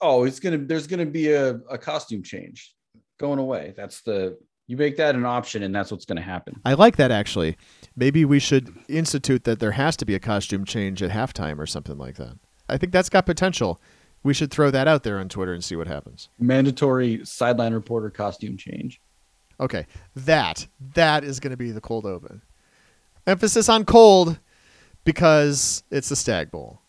Oh, it's gonna. There's gonna be a, a costume change going away. That's the you make that an option, and that's what's going to happen. I like that actually. Maybe we should institute that there has to be a costume change at halftime or something like that. I think that's got potential. We should throw that out there on Twitter and see what happens. Mandatory sideline reporter costume change. Okay, that that is going to be the cold open. Emphasis on cold because it's the Stag Bowl.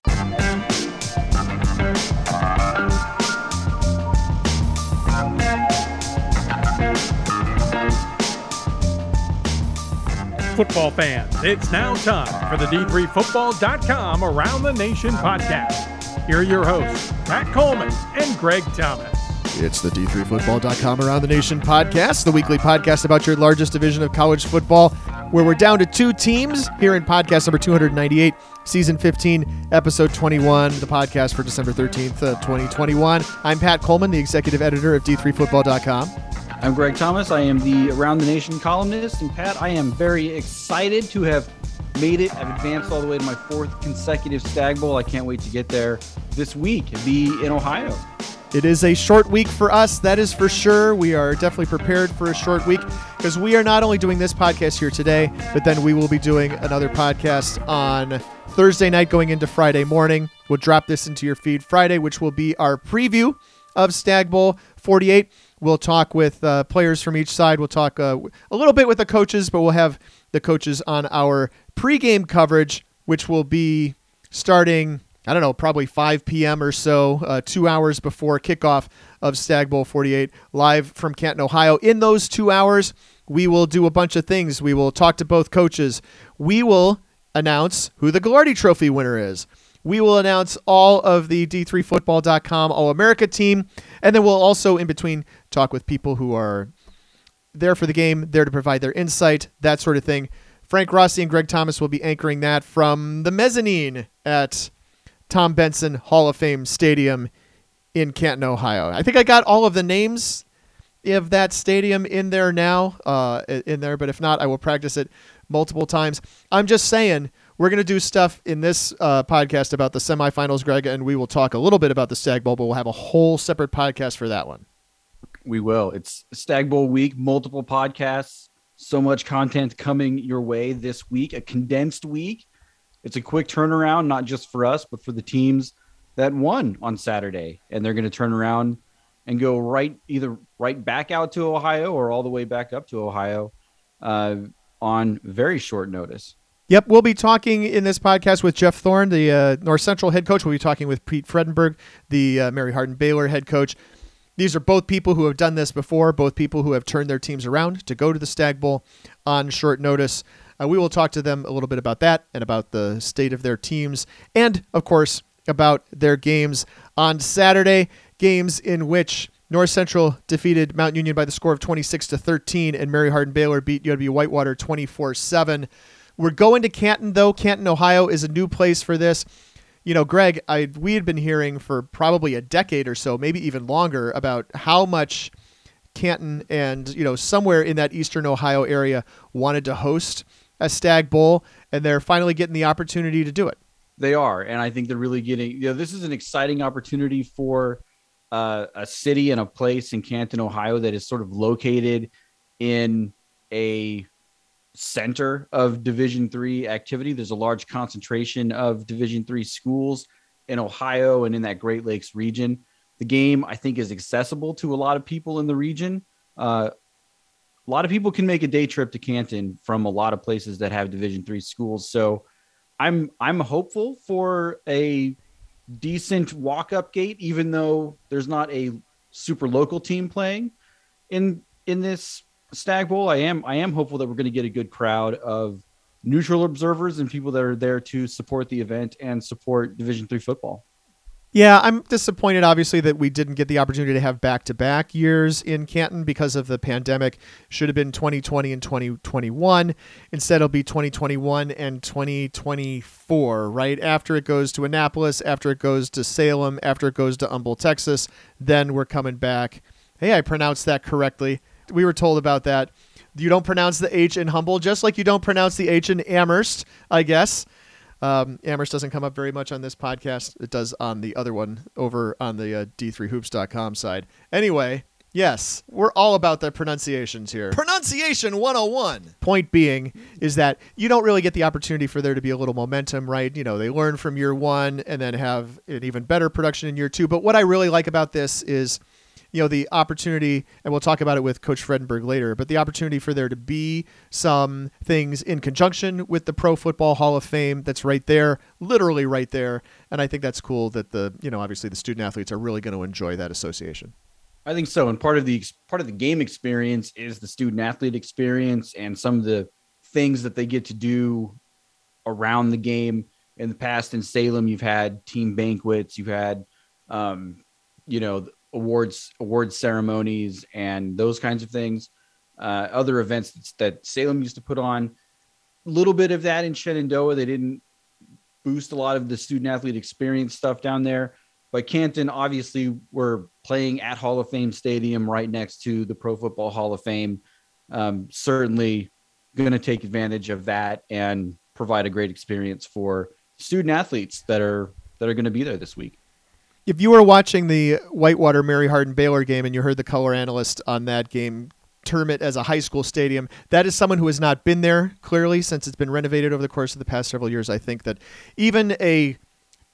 Football fans, it's now time for the D3Football.com Around the Nation podcast. Here are your hosts, Pat Coleman and Greg Thomas. It's the D3Football.com Around the Nation podcast, the weekly podcast about your largest division of college football, where we're down to two teams here in podcast number 298, season 15, episode 21, the podcast for December 13th, uh, 2021. I'm Pat Coleman, the executive editor of D3Football.com. I'm Greg Thomas. I am the Around the Nation columnist. And Pat, I am very excited to have made it. I've advanced all the way to my fourth consecutive Stag Bowl. I can't wait to get there this week and be in Ohio. It is a short week for us, that is for sure. We are definitely prepared for a short week because we are not only doing this podcast here today, but then we will be doing another podcast on Thursday night going into Friday morning. We'll drop this into your feed Friday, which will be our preview of Stag Bowl 48. We'll talk with uh, players from each side. We'll talk uh, a little bit with the coaches, but we'll have the coaches on our pregame coverage, which will be starting, I don't know, probably 5 p.m. or so, uh, two hours before kickoff of Stag Bowl 48, live from Canton, Ohio. In those two hours, we will do a bunch of things. We will talk to both coaches. We will announce who the Gagliardi Trophy winner is we will announce all of the D3Football.com All America team. And then we'll also, in between, talk with people who are there for the game, there to provide their insight, that sort of thing. Frank Rossi and Greg Thomas will be anchoring that from the mezzanine at Tom Benson Hall of Fame Stadium in Canton, Ohio. I think I got all of the names of that stadium in there now, uh, in there, but if not, I will practice it multiple times. I'm just saying we're going to do stuff in this uh, podcast about the semifinals, Greg, and we will talk a little bit about the Stag Bowl, but we'll have a whole separate podcast for that one. We will. It's Stag Bowl week, multiple podcasts, so much content coming your way this week, a condensed week. It's a quick turnaround, not just for us, but for the teams that won on Saturday. And they're going to turn around and go right either right back out to Ohio or all the way back up to Ohio uh, on very short notice. Yep, we'll be talking in this podcast with Jeff Thorne, the uh, North Central head coach. We'll be talking with Pete Fredenburg, the uh, Mary Hardin Baylor head coach. These are both people who have done this before, both people who have turned their teams around to go to the Stag Bowl on short notice. Uh, we will talk to them a little bit about that and about the state of their teams, and of course about their games on Saturday. Games in which North Central defeated Mount Union by the score of 26 to 13, and Mary Hardin Baylor beat UW Whitewater 24 7. We're going to Canton though. Canton, Ohio is a new place for this. You know, Greg, I we had been hearing for probably a decade or so, maybe even longer, about how much Canton and you know somewhere in that eastern Ohio area wanted to host a Stag Bowl, and they're finally getting the opportunity to do it. They are, and I think they're really getting. You know, this is an exciting opportunity for uh, a city and a place in Canton, Ohio, that is sort of located in a center of division three activity. There's a large concentration of division three schools in ohio and in that great lakes region. The game i think is accessible to a lot of people in the region. Uh, a lot of people can make a day trip to canton from a lot of places that have division three schools. So i'm i'm hopeful for a decent walk up gate even though there's not a super local team playing in in this Stag Bowl, I am I am hopeful that we're going to get a good crowd of neutral observers and people that are there to support the event and support Division three football. Yeah, I'm disappointed, obviously, that we didn't get the opportunity to have back to back years in Canton because of the pandemic. Should have been 2020 and 2021. Instead, it'll be 2021 and 2024, right? After it goes to Annapolis, after it goes to Salem, after it goes to Humble, Texas, then we're coming back. Hey, I pronounced that correctly we were told about that. You don't pronounce the H in humble, just like you don't pronounce the H in Amherst, I guess. Um, Amherst doesn't come up very much on this podcast. It does on the other one over on the uh, d3hoops.com side. Anyway, yes, we're all about the pronunciations here. Pronunciation 101. Point being is that you don't really get the opportunity for there to be a little momentum, right? You know, they learn from year one and then have an even better production in year two. But what I really like about this is you know the opportunity and we'll talk about it with coach fredenburg later but the opportunity for there to be some things in conjunction with the pro football hall of fame that's right there literally right there and i think that's cool that the you know obviously the student athletes are really going to enjoy that association I think so. And part of the part of the game experience is the student athlete experience and some of the things that they get to do around the game. In the past in Salem, you've had team banquets, you've had, um, you know, awards awards ceremonies and those kinds of things. Uh, other events that Salem used to put on. A little bit of that in Shenandoah. They didn't boost a lot of the student athlete experience stuff down there. But Canton, obviously, we're playing at Hall of Fame Stadium right next to the Pro Football Hall of Fame. Um, certainly going to take advantage of that and provide a great experience for student athletes that are that are going to be there this week. If you were watching the Whitewater Mary Hardin Baylor game and you heard the color analyst on that game term it as a high school stadium. That is someone who has not been there clearly since it's been renovated over the course of the past several years. I think that even a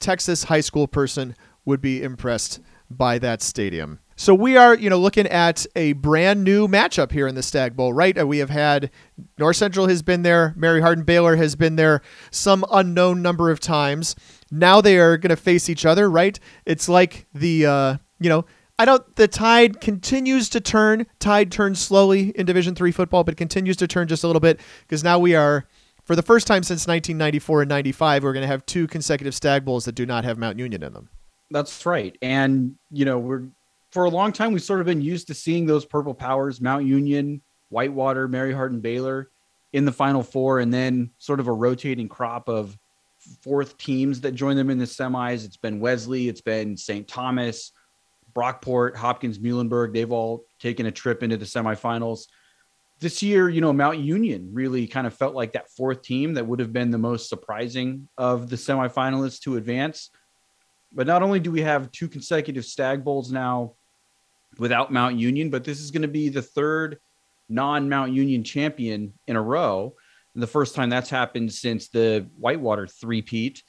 Texas high school person would be impressed by that stadium. So we are, you know, looking at a brand new matchup here in the Stag Bowl, right? Uh, we have had North Central has been there, Mary Hardin Baylor has been there some unknown number of times. Now they are going to face each other, right? It's like the, uh, you know, I don't. The tide continues to turn. Tide turns slowly in Division Three football, but continues to turn just a little bit because now we are, for the first time since 1994 and 95, we're going to have two consecutive Stag Bowls that do not have Mount Union in them. That's right. And, you know, we're for a long time, we've sort of been used to seeing those purple powers, Mount Union, Whitewater, Mary Hardin Baylor in the final four, and then sort of a rotating crop of fourth teams that join them in the semis. It's been Wesley, it's been St. Thomas, Brockport, Hopkins, Muhlenberg. They've all taken a trip into the semifinals. This year, you know, Mount Union really kind of felt like that fourth team that would have been the most surprising of the semifinalists to advance. But not only do we have two consecutive Stag Bowls now without Mount Union, but this is going to be the third non Mount Union champion in a row. The first time that's happened since the Whitewater three-peat.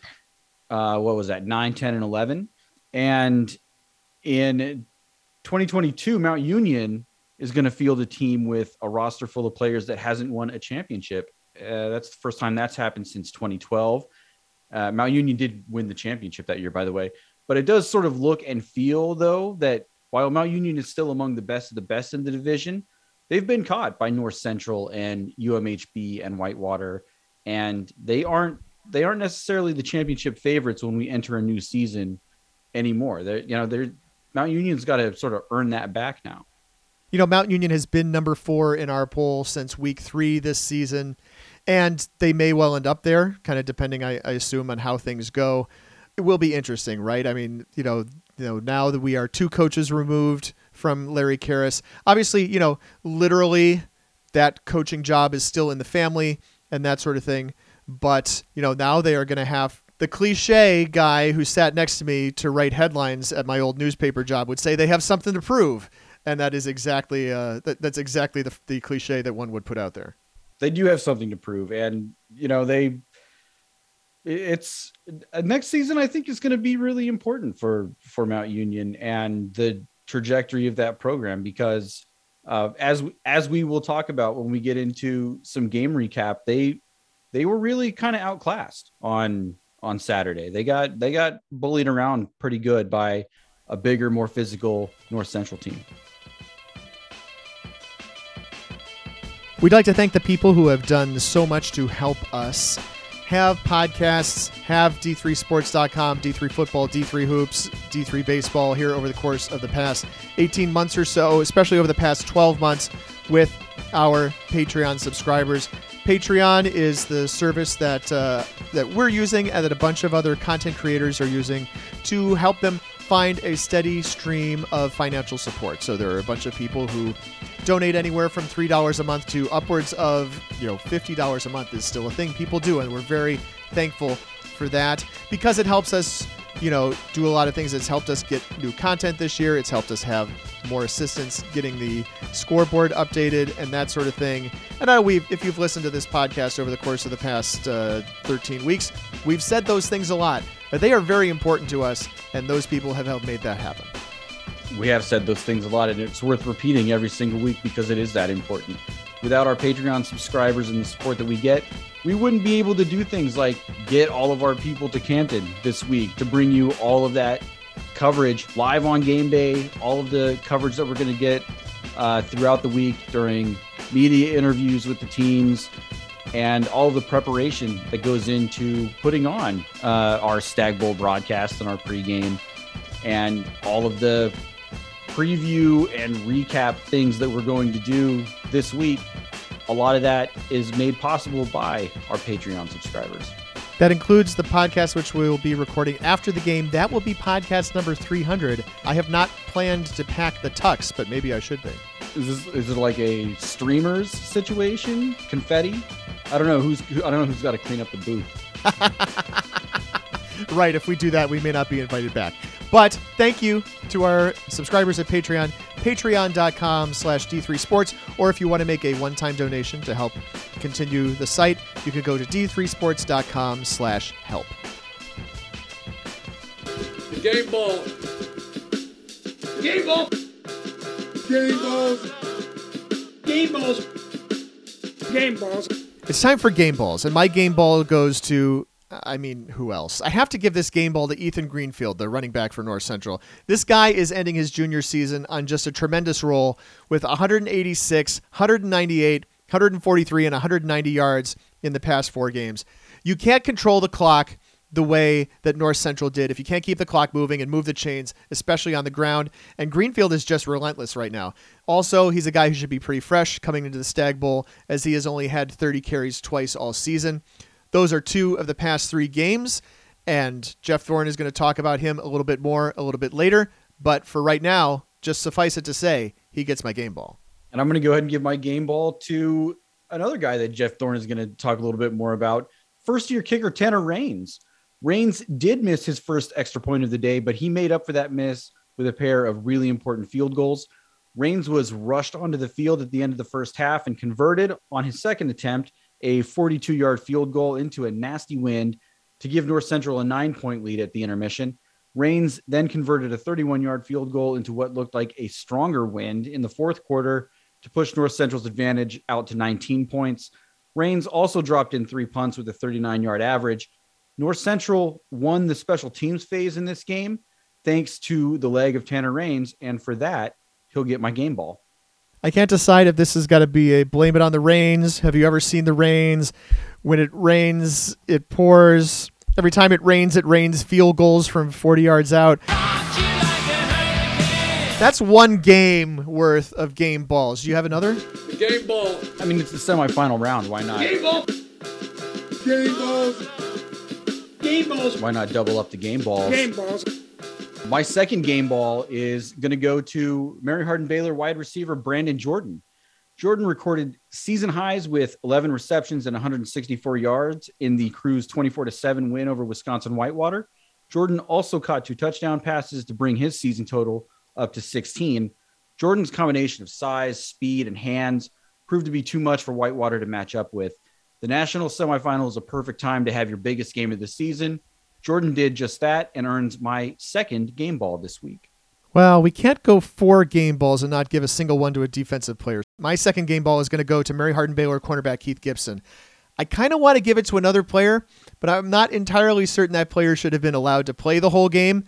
Uh, what was that, 9, 10, and 11? And in 2022, Mount Union is going to field a team with a roster full of players that hasn't won a championship. Uh, that's the first time that's happened since 2012. Uh, Mount Union did win the championship that year, by the way. But it does sort of look and feel, though, that while Mount Union is still among the best of the best in the division, they've been caught by North Central and UMHB and Whitewater, and they aren't they aren't necessarily the championship favorites when we enter a new season anymore. They're you know they're Mount Union's got to sort of earn that back now. You know, Mount Union has been number four in our poll since week three this season and they may well end up there, kind of depending, I, I, assume, on how things go. It will be interesting, right? I mean, you know, you know, now that we are two coaches removed from Larry Kehres, obviously, you know, literally, that coaching job is still in the family and that sort of thing. But you know, now they are going to have the cliche guy who sat next to me to write headlines at my old newspaper job would say they have something to prove, and that is exactly uh, that, that's exactly the, the cliche that one would put out there they do have something to prove, and you know they. It's uh, next season. I think is going to be really important for for Mount Union and the trajectory of that program because uh, as as we will talk about when we get into some game recap, they they were really kind of outclassed on on Saturday. They got they got bullied around pretty good by a bigger, more physical North Central team. We'd like to thank the people who have done so much to help us have podcasts, have D3Sports.com, D3 Football, D3 Hoops, D3 Baseball here over the course of the past 18 months or so, especially over the past 12 months with our Patreon subscribers. Patreon is the service that uh, that we're using and that a bunch of other content creators are using to help them find a steady stream of financial support. So there are a bunch of people who donate anywhere from $3 a month to upwards of, you know, $50 a month is still a thing people do and we're very thankful for that because it helps us, you know, do a lot of things. It's helped us get new content this year. It's helped us have more assistance getting the scoreboard updated and that sort of thing. And I, we, if you've listened to this podcast over the course of the past uh, 13 weeks, we've said those things a lot, but they are very important to us, and those people have helped made that happen. We have said those things a lot, and it's worth repeating every single week because it is that important. Without our Patreon subscribers and the support that we get, we wouldn't be able to do things like get all of our people to Canton this week to bring you all of that coverage live on game day, all of the coverage that we're going to get uh, throughout the week during media interviews with the teams, and all the preparation that goes into putting on uh, our Stag Bowl broadcast and our pregame, and all of the preview and recap things that we're going to do this week. A lot of that is made possible by our Patreon subscribers. That includes the podcast, which we will be recording after the game. That will be podcast number 300. I have not planned to pack the tux, but maybe I should be. Is this is it like a streamers situation? Confetti? I don't know who's I don't know who's got to clean up the booth. right, if we do that, we may not be invited back. But thank you to our subscribers at Patreon, patreon.com slash D3Sports. Or if you want to make a one-time donation to help continue the site, you can go to D3Sports.com slash help. Game ball. Game ball. Game balls. Game balls. Game balls. It's time for game balls, and my game ball goes to I mean, who else? I have to give this game ball to Ethan Greenfield, the running back for North Central. This guy is ending his junior season on just a tremendous roll with 186, 198, 143, and 190 yards in the past four games. You can't control the clock the way that North Central did if you can't keep the clock moving and move the chains, especially on the ground. And Greenfield is just relentless right now. Also, he's a guy who should be pretty fresh coming into the Stag Bowl as he has only had 30 carries twice all season. Those are two of the past three games, and Jeff Thorne is going to talk about him a little bit more a little bit later. But for right now, just suffice it to say, he gets my game ball. And I'm going to go ahead and give my game ball to another guy that Jeff Thorne is going to talk a little bit more about. First year kicker Tanner Raines. Raines did miss his first extra point of the day, but he made up for that miss with a pair of really important field goals. Raines was rushed onto the field at the end of the first half and converted on his second attempt a 42 yard field goal into a nasty wind to give North Central a nine point lead at the intermission. Raines then converted a 31 yard field goal into what looked like a stronger wind in the fourth quarter to push North Central's advantage out to 19 points. Raines also dropped in three punts with a 39 yard average. North Central won the special teams phase in this game thanks to the leg of Tanner Raines, and for that, he'll get my game ball. I can't decide if this has got to be a blame it on the rains. Have you ever seen the rains? When it rains, it pours. Every time it rains, it rains field goals from 40 yards out. That's one game worth of game balls. Do you have another? Game ball. I mean, it's the semifinal round. Why not? Game ball. Game balls. Game balls. Why not double up the game balls? Game balls. My second game ball is going to go to Mary Hardin Baylor wide receiver Brandon Jordan. Jordan recorded season highs with 11 receptions and 164 yards in the Cru's 24 to 7 win over Wisconsin Whitewater. Jordan also caught two touchdown passes to bring his season total up to 16. Jordan's combination of size, speed, and hands proved to be too much for Whitewater to match up with. The national semifinal is a perfect time to have your biggest game of the season. Jordan did just that and earns my second game ball this week. Well, we can't go four game balls and not give a single one to a defensive player. My second game ball is going to go to Mary Hardin Baylor cornerback Keith Gibson. I kind of want to give it to another player, but I'm not entirely certain that player should have been allowed to play the whole game.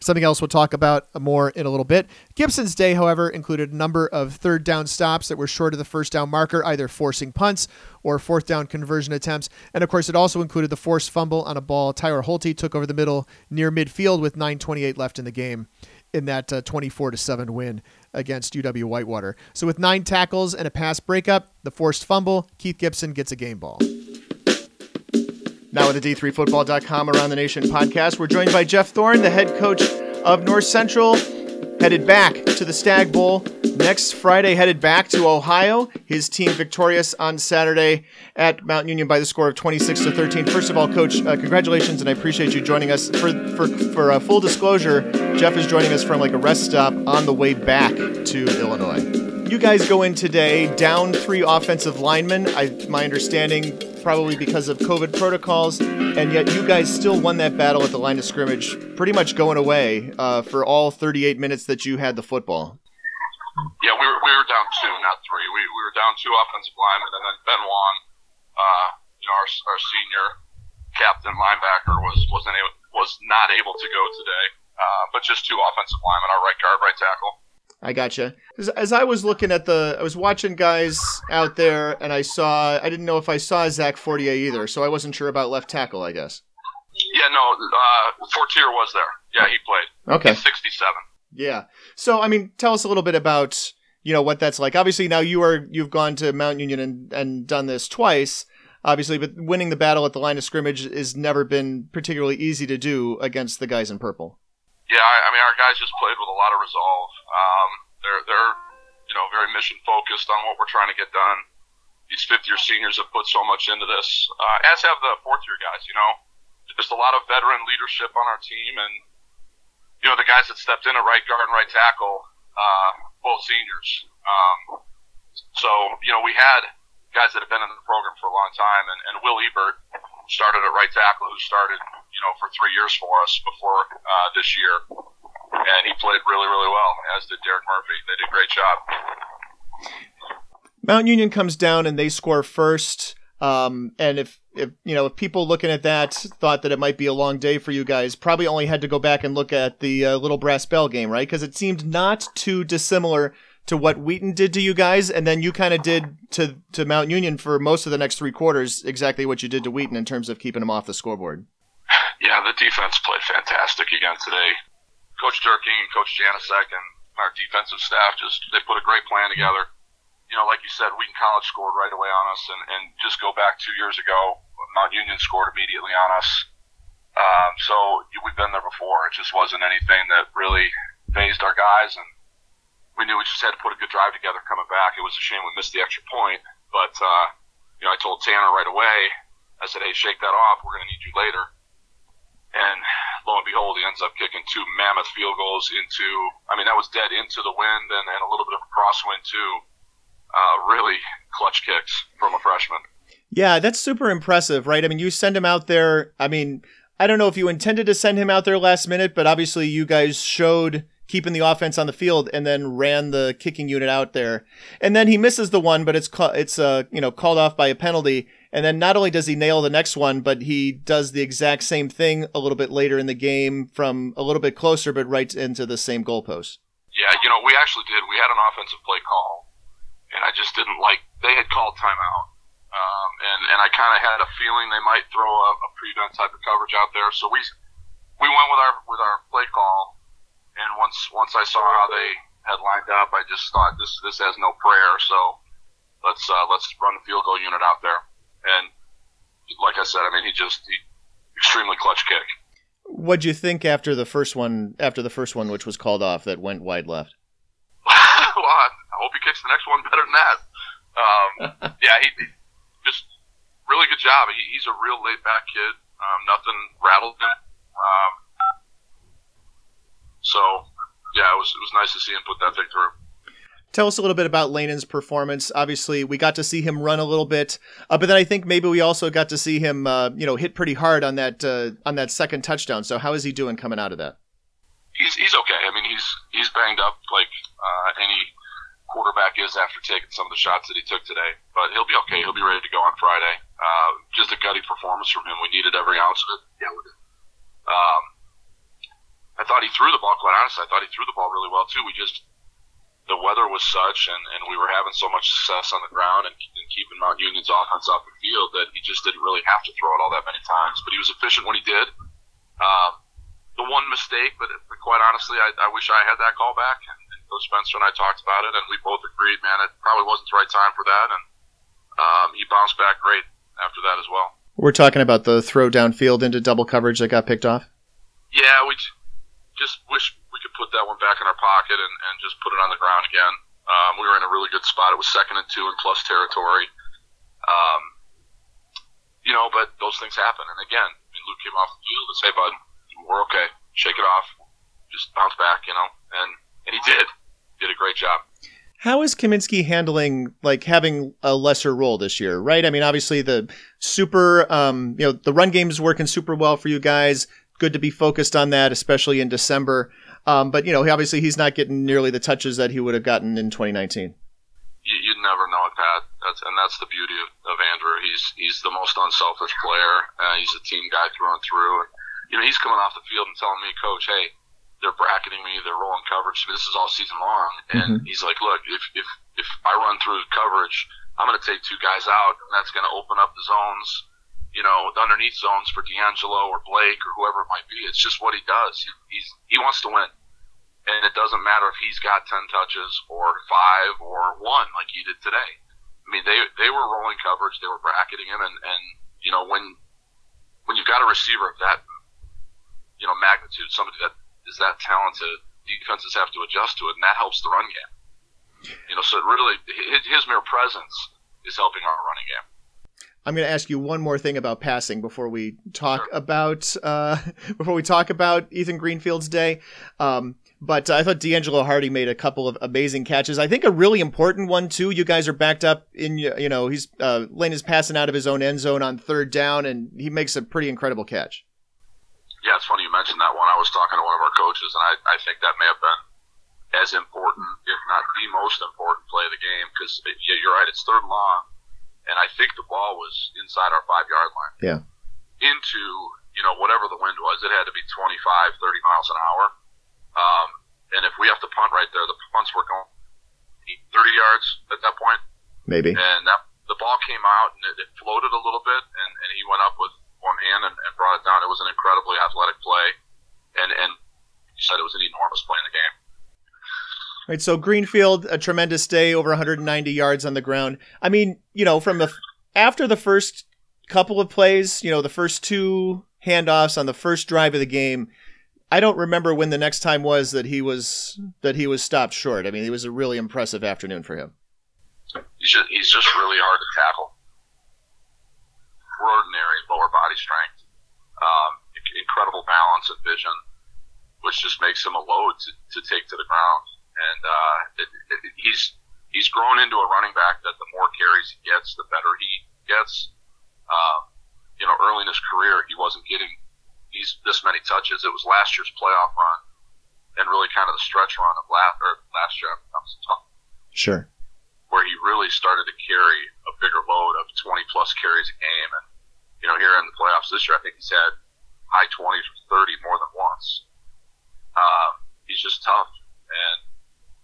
Something else we'll talk about more in a little bit. Gibson's day, however, included a number of third down stops that were short of the first down marker, either forcing punts or fourth down conversion attempts. And of course, it also included the forced fumble on a ball Tyler Holte took over the middle near midfield with 9:28 left in the game in that uh, 24 to 7 win against UW Whitewater. So with nine tackles and a pass breakup, the forced fumble, Keith Gibson gets a game ball. Now with the D3Football.com Around the Nation podcast, we're joined by Jeff Thorne, the head coach of North Central, headed back to the Stag Bowl Next Friday, headed back to Ohio. His team victorious on Saturday at Mount Union by the score of 26 to 13. First of all, Coach, uh, congratulations, and I appreciate you joining us. For for for uh, full disclosure, Jeff is joining us from like a rest stop on the way back to Illinois. You guys go in today down three offensive linemen. I, my understanding, probably because of COVID protocols, and yet you guys still won that battle at the line of scrimmage, pretty much going away uh, for all 38 minutes that you had the football. Yeah, we were, we were down two, not three. We, we were down two offensive linemen, and then Ben Wong, uh, you know, our, our senior captain linebacker was wasn't able, was not able to go today. Uh, but just two offensive linemen, our right guard, right tackle. I gotcha. As, as I was looking at the, I was watching guys out there, and I saw, I didn't know if I saw Zach Fortier either, so I wasn't sure about left tackle. I guess. Yeah, no, uh, Fortier was there. Yeah, he played. Okay. He's 67. Yeah. So, I mean, tell us a little bit about you know what that's like. Obviously, now you are you've gone to Mount Union and and done this twice. Obviously, but winning the battle at the line of scrimmage has never been particularly easy to do against the guys in purple. Yeah, I, I mean, our guys just played with a lot of resolve. Um, they're they're you know very mission focused on what we're trying to get done. These fifth year seniors have put so much into this, uh, as have the fourth year guys. You know, just a lot of veteran leadership on our team, and you know the guys that stepped in at right guard and right tackle, uh, both seniors. Um, so you know we had guys that have been in the program for a long time, and, and Will Ebert started at right tackle, who started you know for three years for us before uh, this year, and he played really really well, as did Derek Murphy. They did a great job. Mount Union comes down and they score first. Um, and if, if you know if people looking at that thought that it might be a long day for you guys, probably only had to go back and look at the uh, Little Brass Bell game, right? Because it seemed not too dissimilar to what Wheaton did to you guys, and then you kind of did to to Mount Union for most of the next three quarters exactly what you did to Wheaton in terms of keeping them off the scoreboard. Yeah, the defense played fantastic again today. Coach Durking and Coach Janisek and our defensive staff just they put a great plan together. You know, like you said, Wheaton College scored right away on us, and, and just go back two years ago, Mount Union scored immediately on us. Um, so we've been there before. It just wasn't anything that really phased our guys, and we knew we just had to put a good drive together coming back. It was a shame we missed the extra point, but uh, you know, I told Tanner right away. I said, "Hey, shake that off. We're going to need you later." And lo and behold, he ends up kicking two mammoth field goals into. I mean, that was dead into the wind and, and a little bit of a crosswind too. Uh, really clutch kicks from a freshman. Yeah, that's super impressive, right? I mean, you send him out there. I mean, I don't know if you intended to send him out there last minute, but obviously you guys showed keeping the offense on the field and then ran the kicking unit out there. And then he misses the one, but it's ca- it's uh, you know, called off by a penalty. And then not only does he nail the next one, but he does the exact same thing a little bit later in the game from a little bit closer, but right into the same goalpost. Yeah, you know, we actually did. We had an offensive play call, and I just didn't like. They had called timeout, um, and and I kind of had a feeling they might throw a, a prevent type of coverage out there. So we we went with our with our play call, and once once I saw how they had lined up, I just thought this this has no prayer. So let's uh, let's run the field goal unit out there. And like I said, I mean, he just he extremely clutch kick. What'd you think after the first one? After the first one, which was called off, that went wide left. well, I hope he kicks the next one better than that. Um, yeah, he, he just really good job. He, he's a real laid back kid. Um, nothing rattled him. Um, so yeah, it was it was nice to see him put that thing through. Tell us a little bit about Lehnen's performance. Obviously, we got to see him run a little bit, uh, but then I think maybe we also got to see him, uh, you know, hit pretty hard on that uh, on that second touchdown. So how is he doing coming out of that? He's he's okay. I mean, he's he's banged up like uh, any quarterback is after taking some of the shots that he took today, but he'll be okay. He'll be ready to go on Friday. Uh, just a gutty performance from him. We needed every ounce of it. Yeah, we did. Um, I thought he threw the ball. Quite honestly, I thought he threw the ball really well too. We just the weather was such, and, and we were having so much success on the ground and, and keeping Mount Union's offense off the field that he just didn't really have to throw it all that many times. But he was efficient when he did. Um, the one mistake, but, but quite honestly, I, I wish I had that call back. And, and Coach Spencer and I talked about it, and we both agreed, man, it probably wasn't the right time for that. And um, he bounced back great after that as well. We're talking about the throw downfield into double coverage that got picked off. Yeah, we just wish we could put that one back in our pocket and, and just put it on the ground again. Um, we were in a really good spot. It was second and two in plus territory. Um, you know, but those things happen. And again, I mean, Luke came off the field and say, "Bud, we're okay. Shake it off. Just bounce back." You know, and and he did. Did a great job. How is Kamienski handling like having a lesser role this year? Right. I mean, obviously the super, um, you know, the run game is working super well for you guys. Good to be focused on that, especially in December. Um, but you know, obviously he's not getting nearly the touches that he would have gotten in 2019. You, you never know it, Pat. That's and that's the beauty of, of Andrew. He's he's the most unselfish player. Uh, he's a team guy through and through. And, you know, he's coming off the field and telling me, Coach, hey, they're bracketing me, they're rolling coverage. This is all season long, and Mhm. he's like, look, if if if I run through coverage, I'm going to take two guys out, and that's going to open up the zones. You know, the underneath zones for D'Angelo or Blake or whoever it might be. It's just what he does. He, he wants to win and it doesn't matter if he's got 10 touches or five or one like he did today. I mean, they they were rolling coverage, they were bracketing him, and and you know when when you've got a receiver of that you know magnitude, somebody that is that talented, defenses have to adjust to it, and that helps the run game. You know, so it really his mere presence is helping our running game. I'm going to ask you one more thing about passing before we talk Sure. about uh, before we talk about Ethan Greenfield's day. Um, but I thought D'Angelo Hardy made a couple of amazing catches. I think a really important one too. You guys are backed up in you know he's uh, Lane is passing out of his own end zone on third down, and he makes a pretty incredible catch. Yeah, it's funny you mentioned that one. I was talking to one of our coaches, and I, I think that may have been as important, if not the most important play of the game, because you're right, it's third and long, and I think the ball was inside our five yard line. Yeah. Into, you know, whatever the wind was, it had to be 25, 30 miles an hour. Um, and if we have to punt right there, the punts were going 30 yards at that point Maybe. and that the ball came out and it, it floated a little bit, and, and he went up with one hand and, and brought it down. It was an incredibly athletic play, and and he said it was an enormous play in the game. Right, so Greenfield, a tremendous day, over 190 yards on the ground. I mean, you know, from the after the first couple of plays, you know, the first two handoffs on the first drive of the game, I don't remember when the next time was that he was that he was stopped short. I mean, it was a really impressive afternoon for him. He's just he's just really hard to tackle. Extraordinary lower body strength, um, incredible balance and vision, which just makes him a load to, to take to the ground. And uh, it, it, he's he's grown into a running back that the more carries he gets, the better he gets. Um, you know, early in his career, he wasn't getting these this many touches. It was last year's playoff run, and really kind of the stretch run of last or last year. I'm sorry, Sure. where he really started to carry a bigger load of 20 plus carries a game. And, you know, here in the playoffs this year, I think he's had high 20s or 30 more than once. Um, he's just tough. And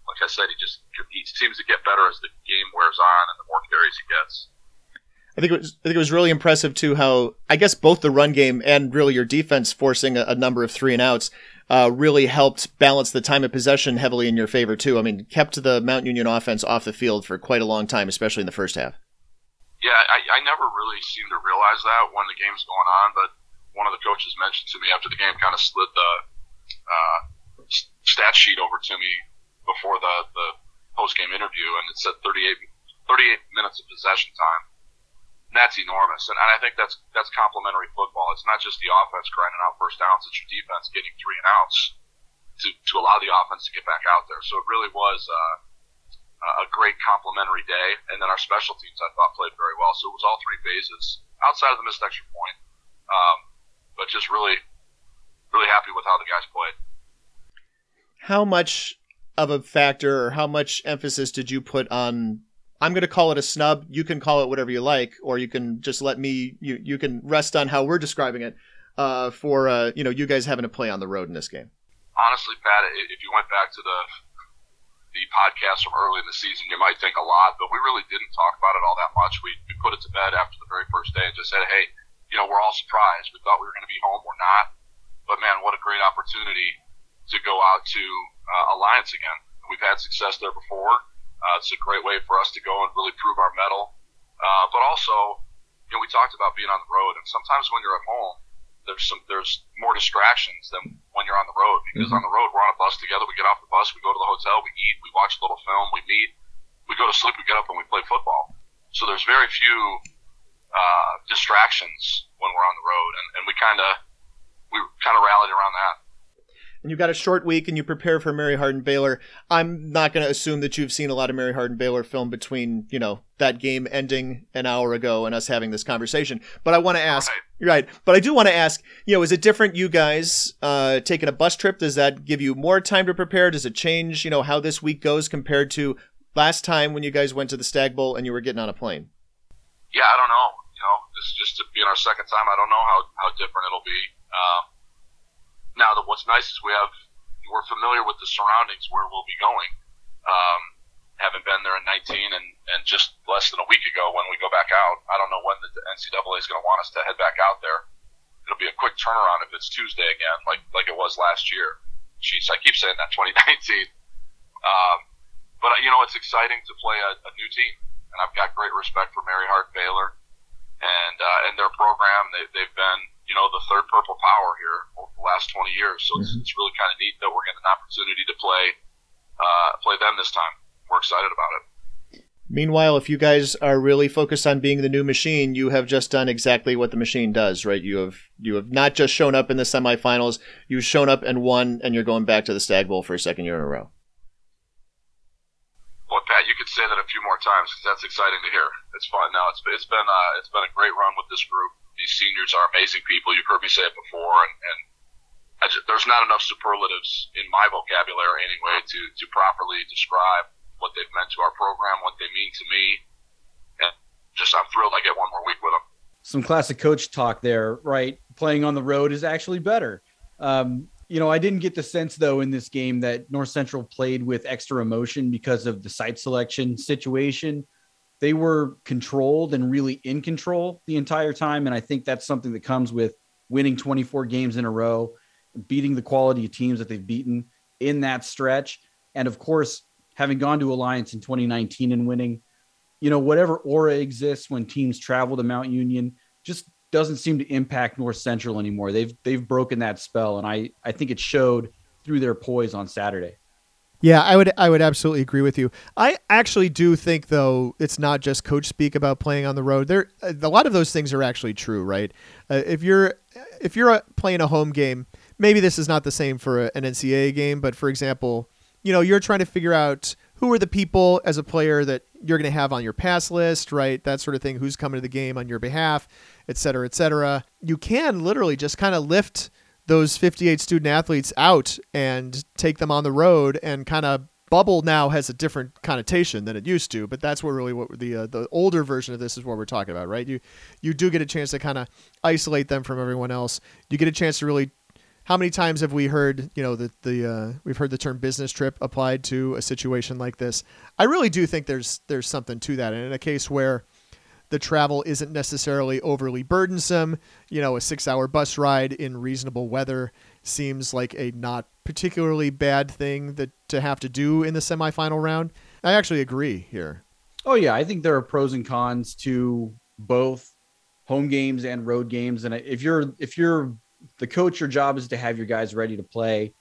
like I said, he just, he seems to get better as the game wears on and the more carries he gets. I think it was I think it was really impressive too how I guess both the run game and really your defense forcing a, a number of three and outs uh, really helped balance the time of possession heavily in your favor too. I mean, kept the Mount Union offense off the field for quite a long time, especially in the first half. Yeah, I, I never really seemed to realize that when the game's going on, but one of the coaches mentioned to me after the game, kind of slid the uh, stat sheet over to me before the, the post game interview, and it said 38, 38 minutes of possession time. And that's enormous, and, and I think that's that's complementary football. It's not just the offense grinding out first downs; it's your defense getting three and outs to, to allow the offense to get back out there. So it really was uh, a great complimentary day, and then our special teams I thought played very well. So it was all three phases outside of the missed extra point, um, but just really, really happy with how the guys played. How much of a factor or how much emphasis did you put on I'm going to call it a snub. You can call it whatever you like, or you can just let me. You you can rest on how we're describing it. Uh, for uh, you know, you guys having to play on the road in this game. Honestly, Pat, if you went back to the the podcast from early in the season, you might think a lot, but we really didn't talk about it all that much. We, we put it to bed after the very first day and just said, hey, you know, we're all surprised. We thought we were going to be home. We're not. But man, what a great opportunity to go out to uh, Alliance again. We've had success there before. Uh, it's a great way for us to go and really prove our mettle. Uh, but also, you know, we talked about being on the road, and sometimes when you're at home, there's some there's more distractions than when you're on the road because Mhm. on the road we're on a bus together. We get off the bus, we go to the hotel, we eat, we watch a little film, we meet, we go to sleep, we get up, and we play football. So there's very few uh, distractions when we're on the road, and, and we kind of we kind of rallied around that. And you've got a short week and you prepare for Mary Hardin Baylor. I'm not going to assume that you've seen a lot of Mary Hardin Baylor film between, you know, that game ending an hour ago and us having this conversation. But I want to ask, Right. right? But I do want to ask, you know, is it different you guys uh, taking a bus trip? Does that give you more time to prepare? Does it change, you know, how this week goes compared to last time when you guys went to the Stag Bowl and you were getting on a plane? Yeah, I don't know. You know, this is just to be in our second time. I don't know how, how different it'll be. Um, now, that what's nice is we have we're familiar with the surroundings where we'll be going. Um, having been there in 19 and, and just less than a week ago when we go back out. I don't know when the NCAA is going to want us to head back out there. It'll be a quick turnaround if it's Tuesday again, like like it was last year. Jeez, I keep saying that 2019. Um, but you know, it's exciting to play a, a new team, and I've got great respect for Mary Hart Baylor and uh, and their program. They, they've been you know the third purple power here over the last 20 years, so it's, it's really kind of neat that we're getting an opportunity to play uh, play them this time. We're excited about it. Meanwhile, if you guys are really focused on being the new machine, you have just done exactly what the machine does, right? You have you have not just shown up in the semifinals, you've shown up and won, and you're going back to the Stag Bowl for a second year in a row. Boy, Pat, you could say that a few more times because that's exciting to hear. It's fun. Now it's it's been uh, it's been a great run with this group. These seniors are amazing people. You've heard me say it before, and, and just, there's not enough superlatives in my vocabulary anyway to to properly describe what they've meant to our program, what they mean to me, and just I'm thrilled I get one more week with them. some classic coach talk there, right? Playing on the road is actually better. Um, you know, I didn't get the sense though in this game that North Central played with extra emotion because of the site selection situation. They were controlled and really in control the entire time. And I think that's something that comes with winning 24 games in a row, beating the quality of teams that they've beaten in that stretch. And of course, having gone to Alliance in 2019 and winning, you know, whatever aura exists when teams travel to Mount Union just doesn't seem to impact North Central anymore. They've they've broken that spell, and I I think it showed through their poise on Saturday. Yeah, I would I would absolutely agree with you. I actually do think though it's not just coach speak about playing on the road. There a lot of those things are actually true, right? Uh, if you're if you're uh, playing a home game, maybe this is not the same for a, an NCAA game, but for example, you know, you're trying to figure out who are the people as a player that you're going to have on your pass list, right? That sort of thing, who's coming to the game on your behalf, et cetera, et cetera. You can literally just kind of lift those 58 student athletes out and take them on the road and kind of bubble now has a different connotation than it used to but that's what really what the uh, the older version of this is what we're talking about right? You you do get a chance to kind of isolate them from everyone else. You get a chance to really how many times have we heard you know the the uh, we've heard the term business trip applied to a situation like this? I really do think there's there's something to that and in a case where the travel isn't necessarily overly burdensome. You know, a six hour bus ride in reasonable weather seems like a not particularly bad thing that to have to do in the semifinal round. I actually agree here. Oh yeah, I think there are pros and cons to both home games and road games. And if you're if you're the coach, your job is to have your guys ready to play,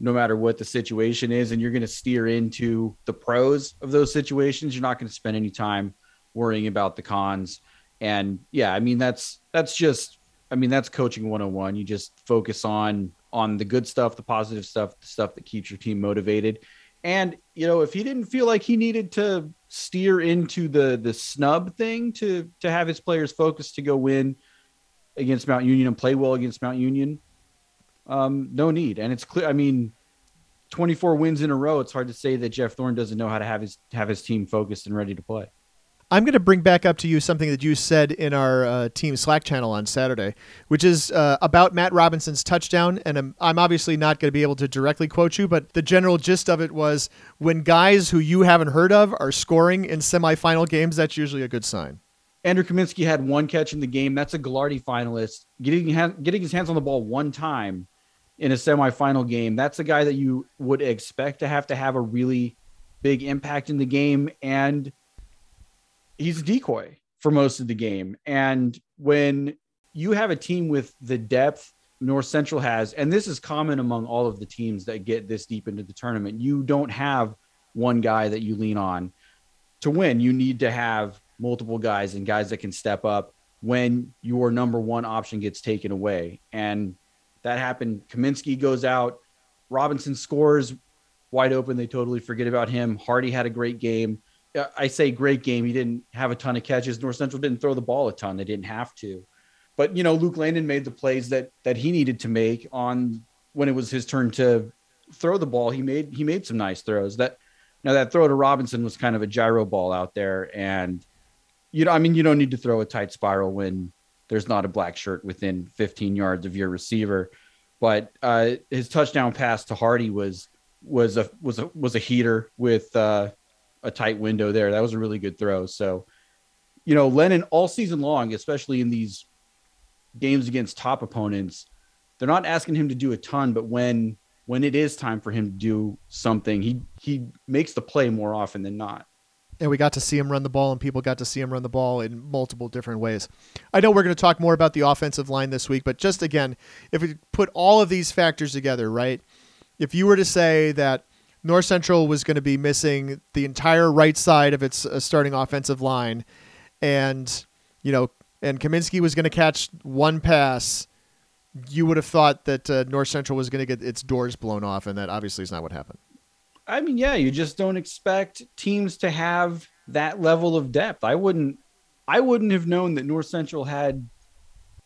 no matter what the situation is, and you're going to steer into the pros of those situations. You're not going to spend any time worrying about the cons. And yeah, I mean that's that's just I mean that's coaching 101. You just focus on on the good stuff, the positive stuff, the stuff that keeps your team motivated. And you know, if he didn't feel like he needed to steer into the the snub thing to to have his players focused to go win against Mount Union and play well against Mount Union, um, no need. And it's clear. I mean, 24 wins in a row. It's hard to say that Jeff Thorne doesn't know how to have his have his team focused and ready to play. I'm going to bring back up to you something that you said in our uh, team Slack channel on Saturday, which is uh, about Matt Robinson's touchdown. And I'm, I'm obviously not going to be able to directly quote you, but the general gist of it was when guys who you haven't heard of are scoring in semifinal games, that's usually a good sign. Andrew Kamienski had one catch in the game. That's a Gagliardi finalist. Getting getting his hands on the ball one time in a semifinal game. That's a guy that you would expect to have to have a really big impact in the game and he's a decoy for most of the game. And when you have a team with the depth North Central has, and this is common among all of the teams that get this deep into the tournament, you don't have one guy that you lean on to win. You need to have multiple guys and guys that can step up when your number one option gets taken away. And that happened. Kaminsky goes out, Robinson scores wide open. They totally forget about him. Hardy had a great game. I say great game. He didn't have a ton of catches. North Central didn't throw the ball a ton. They didn't have to. But you know, Luke Lehnen made the plays that that he needed to make on when it was his turn to throw the ball. He made he made some nice throws. That now that throw to Robinson was kind of a gyro ball out there, and you know, I mean, you don't need to throw a tight spiral when there's not a black shirt within 15 yards of your receiver. But uh, his touchdown pass to Hardy was was a was a was a heater with uh, a tight window there. That was a really good throw. So, you know, Lehnen all season long, especially in these games against top opponents, they're not asking him to do a ton, but when when it is time for him to do something, he he makes the play more often than not. And we got to see him run the ball, and people got to see him run the ball in multiple different ways. I know we're going to talk more about the offensive line this week, but just again, if we put all of these factors together, right? If you were to say that North Central was going to be missing the entire right side of its uh, starting offensive line, and you know, and Kamienski was going to catch one pass, you would have thought that uh, North Central was going to get its doors blown off, and that obviously is not what happened. I mean, yeah, you just don't expect teams to have that level of depth. I wouldn't I wouldn't have known that North Central had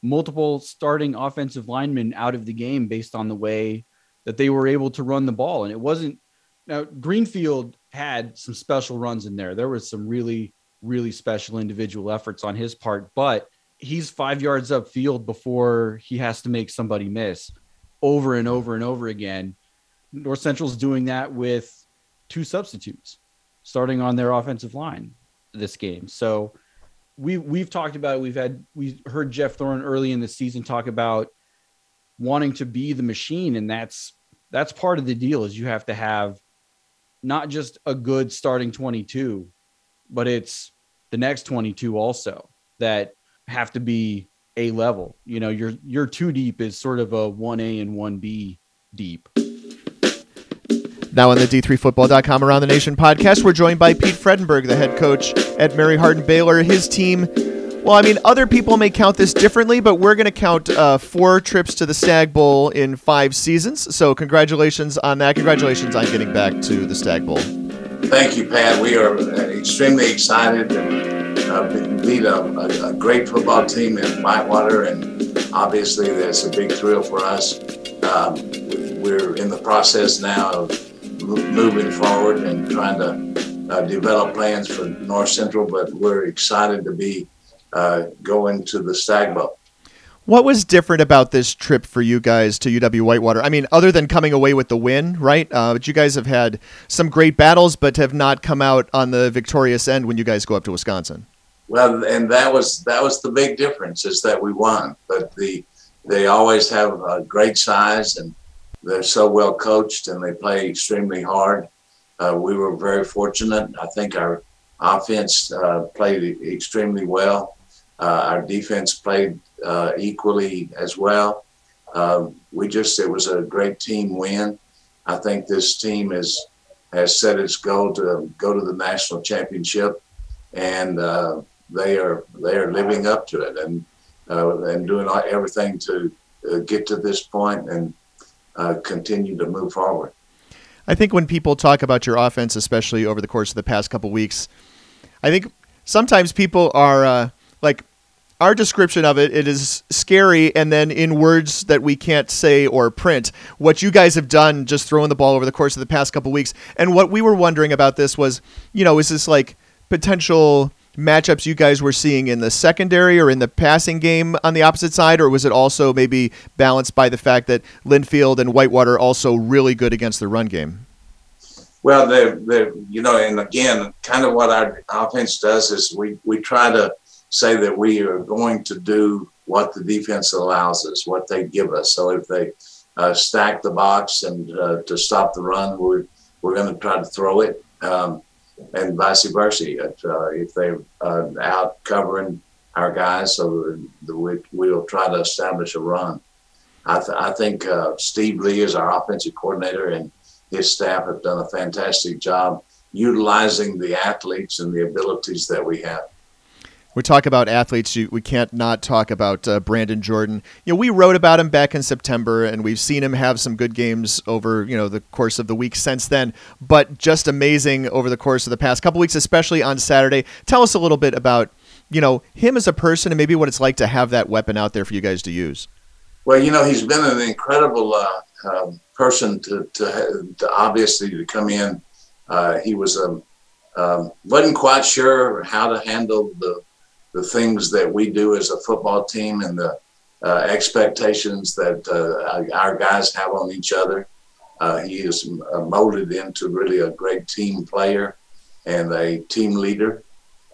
multiple starting offensive linemen out of the game based on the way that they were able to run the ball. And it wasn't now Greenfield had some special runs in there. There was some really, really special individual efforts on his part, but he's five yards upfield before he has to make somebody miss over and over and over again. North Central's doing that with two substitutes starting on their offensive line this game. So we we've talked about it. We've had we heard Jeff Thorne early in the season talk about wanting to be the machine, and that's that's part of the deal. Is you have to have not just a good starting 22, but it's the next 22 also that have to be a level. You know, your your two deep is sort of a one A and one B deep. Now on the D3Football.com Around the Nation podcast, we're joined by Pete Fredenburg, the head coach at Mary Hardin Baylor. His team, well, I mean, other people may count this differently, but we're going to count uh, four trips to the Stagg Bowl in five seasons. So congratulations on that. Congratulations on getting back to the Stagg Bowl. Thank you, Pat. We are extremely excited and uh, beat a, a, a, great football team in Whitewater, and obviously that's a big thrill for us. Um, we're in the process now of moving forward and trying to uh, develop plans for North Central, but we're excited to be uh, going to the Stagg Bowl. What was different about this trip for you guys to UW Whitewater? I mean, other than coming away with the win, right? Uh, but you guys have had some great battles, but have not come out on the victorious end when you guys go up to Wisconsin. Well, and that was that was the big difference is that we won, but the they always have a great size and they're so well coached and they play extremely hard. Uh, we were very fortunate. I think our offense uh, played extremely well. Uh, our defense played uh, equally as well. Um, we just it was a great team win. I think this team is has set its goal to go to the national championship, and uh, they are they are living up to it and uh, and doing everything to get to this point and uh, continue to move forward. I think when people talk about your offense, especially over the course of the past couple weeks, I think sometimes people are uh, like our description of it. It is scary, and then in words that we can't say or print, what you guys have done, just throwing the ball over the course of the past couple weeks. And what we were wondering about this was, you know, is this like potential matchups you guys were seeing in the secondary or in the passing game on the opposite side, or was it also maybe balanced by the fact that Linfield and Whitewater also really good against the run game? Well, they're, they're, you know, and again, kind of what our offense does is we, we try to say that we are going to do what the defense allows us, what they give us. So if they uh, stack the box and uh, to stop the run, we're, we're going to try to throw it. Um, and vice versa. If, uh, if they're uh, out covering our guys, so we, we'll try to establish a run. I, th- I think uh, Steve Lee is our offensive coordinator, and his staff have done a fantastic job utilizing the athletes and the abilities that we have. We talk about athletes. we can't not talk about uh, Brandon Jordan. You know, we wrote about him back in September, and we've seen him have some good games over you know the course of the week since then. But just amazing over the course of the past couple weeks, especially on Saturday. Tell us a little bit about you know him as a person, and maybe what it's like to have that weapon out there for you guys to use. Well, you know, he's been an incredible uh, uh, person to, to, to, obviously to come in. Uh, he was um, um, wasn't quite sure how to handle the the things that we do as a football team and the uh, expectations that uh, our guys have on each other. Uh, he is molded into really a great team player and a team leader.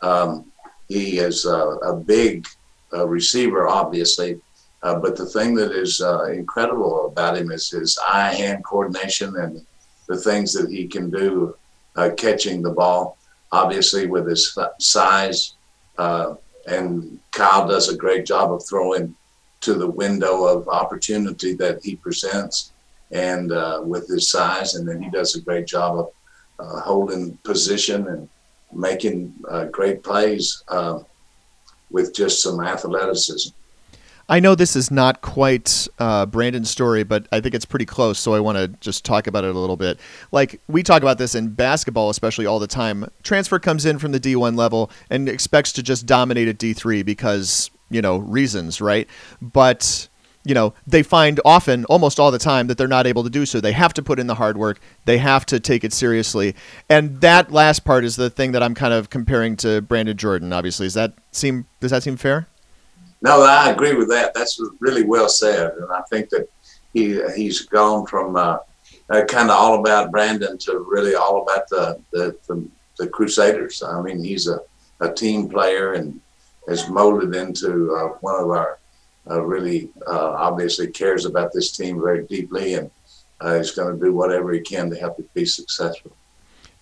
Um, he is a big receiver, obviously, uh, but the thing that is uh, incredible about him is his eye hand coordination and the things that he can do uh, catching the ball, obviously, with his size. Uh, and Kyle does a great job of throwing to the window of opportunity that he presents and uh, with his size. And then he does a great job of uh, holding position and making great plays with just some athleticism. I know this is not quite uh, Brandon's story, but I think it's pretty close. So I want to just talk about it a little bit. Like we talk about this in basketball, especially all the time. Transfer comes in from the D1 level and expects to just dominate at D3 because you know reasons, right? But you know they find often, almost all the time, that they're not able to do so. They have to put in the hard work. They have to take it seriously, and that last part is the thing that I'm kind of comparing to Brandon Jordan. Obviously, does that seem does that seem fair? No, I agree with that. That's really well said, and I think that he he's gone from uh, uh, kind of all about Brandon to really all about the the, the, the Crusaders. I mean, he's a, a team player and has molded into uh, one of our uh, really uh, obviously cares about this team very deeply and uh, is going to do whatever he can to help it be successful.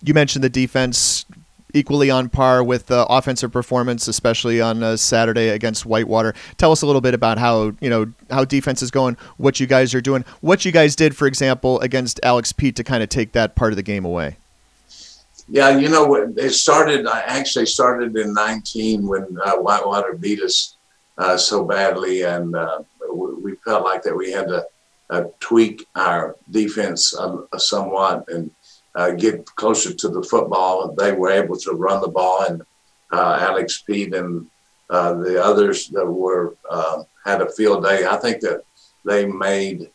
You mentioned the defense equally on par with the offensive performance, especially on a Saturday against Whitewater. Tell us a little bit about how you know how defense is going, what you guys are doing, what you guys did, for example, against Alex Pete to kind of take that part of the game away. Yeah, you know, it started. I actually started in '19 when uh, Whitewater beat us uh, so badly, and uh, we felt like that we had to uh, tweak our defense somewhat and uh, get closer to the football. They were able to run the ball, and uh, Alex Pete and uh, the others that were uh, had a field day. I think that they made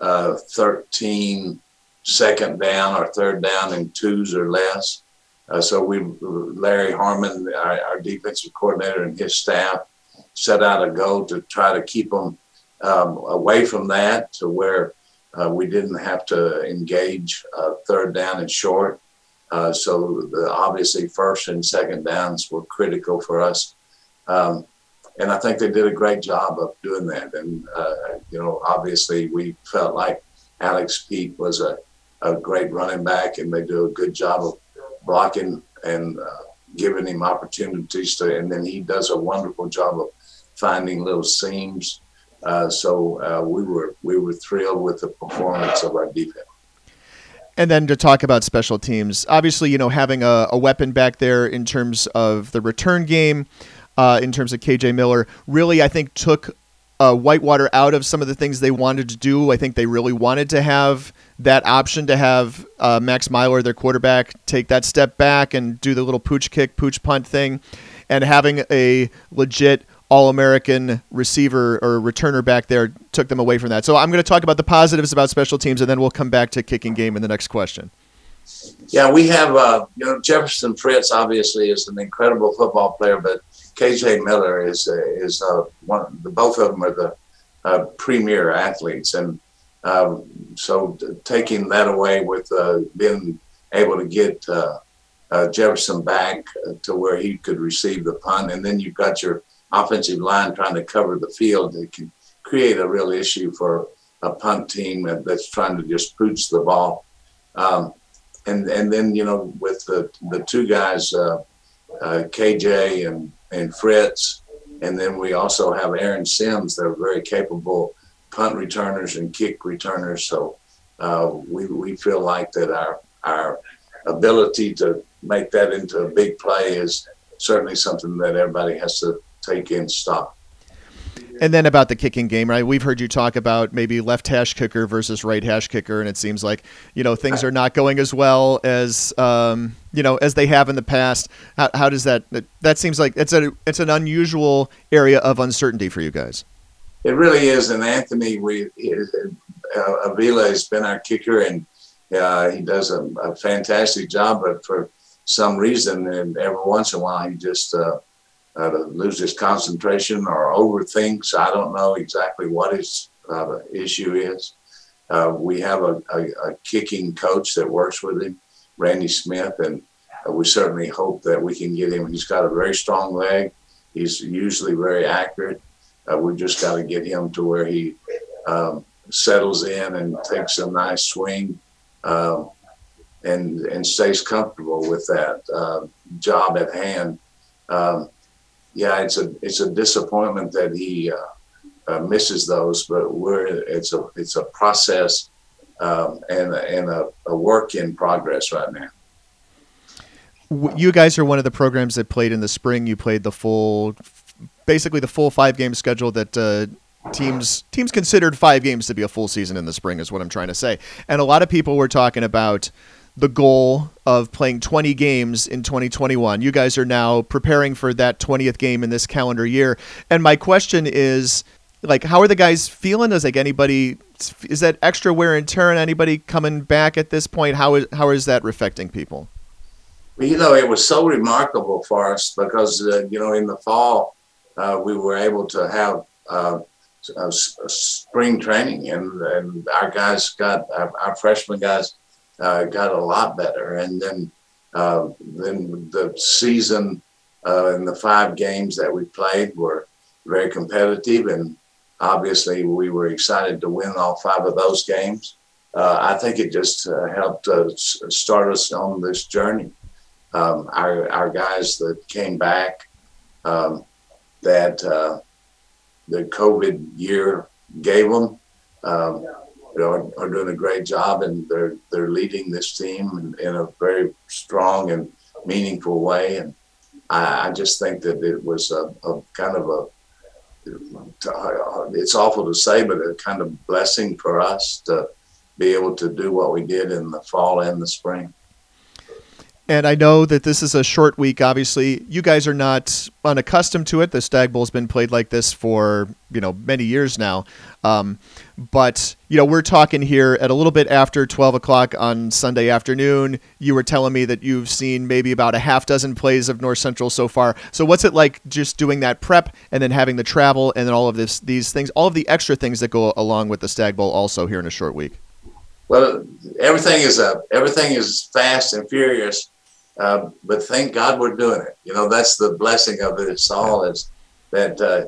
uh, 13 second down or third down in twos or less. Uh, so we, Larry Harmon, our, our, defensive coordinator, and his staff set out a goal to try to keep them um, away from that to where uh, we didn't have to engage uh, third down and short. Uh, so the, obviously first and second downs were critical for us. Um, and I think they did a great job of doing that. And, uh, you know, obviously we felt like Alex Pete was a, a great running back and they do a good job of blocking and uh, giving him opportunities to, and then he does a wonderful job of finding little seams uh, so uh, we were we were thrilled with the performance of our defense. And then to talk about special teams, obviously, you know, having a, a weapon back there in terms of the return game, uh, in terms of KJ Miller, really, I think took uh, Whitewater out of some of the things they wanted to do. I think they really wanted to have that option to have uh, Max Meylor, their quarterback, take that step back and do the little pooch kick, pooch punt thing, and having a legit all American receiver or returner back there took them away from that. So I'm going to talk about the positives about special teams, and then we'll come back to kicking game in the next question. Yeah, we have, uh, you know, Jefferson Fritz obviously is an incredible football player, but KJ Miller is uh, is uh, one. The, both of them are the uh, premier athletes, and um, so taking that away with uh, being able to get uh, Jefferson back to where he could receive the punt, and then you've got your offensive line trying to cover the field, it can create a real issue for a punt team that's trying to just pooch the ball. Um, and and then you know with the the two guys, uh, uh, KJ and and Fritz, and then we also have Aaron Sims. They're very capable punt returners and kick returners. So uh, we we feel like that our our ability to make that into a big play is certainly something that everybody has to take in stock. And then about the kicking game, right? We've heard you talk about maybe left hash kicker versus right hash kicker, and it seems like you know things are not going as well as um, you know as they have in the past. How, how does that? That seems like it's a it's an unusual area of uncertainty for you guys. It really is, and Anthony, we uh, Avila has been our kicker, and uh, he does a, a, fantastic job. But for some reason, and every once in a while, he just uh, uh, loses concentration or overthinks. I don't know exactly what his uh, issue is. Uh, we have a, a, a, kicking coach that works with him, Randy Smith, and uh, we certainly hope that we can get him. He's got a very strong leg. He's usually very accurate. Uh, we just got to get him to where he um, settles in and takes a nice swing um, and and stays comfortable with that uh, job at hand. Um, yeah, it's a it's a disappointment that he uh, uh, misses those, but we're it's a it's a process um, and and a, a, work in progress right now. You guys are one of the programs that played in the spring. You played the full, basically the full five game schedule that. Uh, teams teams considered five games to be a full season in the spring is what I'm trying to say. And a lot of people were talking about the goal of playing 20 games in 2021. You guys are now preparing for that 20th game in this calendar year. And my question is like how are the guys feeling? Is like anybody is that extra wear and tear on anybody coming back at this point? How is how is that affecting people? You know, it was so remarkable for us because uh, you know in the fall uh, we were able to have uh, a spring training and, and our guys got our, our freshman guys uh, got a lot better. And then uh, then the season uh, and the five games that we played were very competitive, and obviously we were excited to win all five of those games. Uh, I think it just uh, helped start us on this journey. Um, our our guys that came back um, that uh, the COVID year gave them. Um, are, are doing a great job, and they're they're leading this team in, in a very strong and meaningful way. And I, I just think that it was a, a, kind of a it's awful to say, but a kind of blessing for us to be able to do what we did in the fall and the spring. And I know that this is a short week. Obviously, you guys are not unaccustomed to it. The Stagg Bowl's been played like this for you know many years now. Um, but you know, we're talking here at a little bit after twelve o'clock on Sunday afternoon. You were telling me that you've seen maybe about a half dozen plays of North Central so far. So what's it like just doing that prep and then having the travel and then all of this these things, all of the extra things that go along with the Stagg Bowl also here in a short week? Well, everything is uh, everything is fast and furious uh, but thank God we're doing it. You know, that's the blessing of it It's all is that, uh,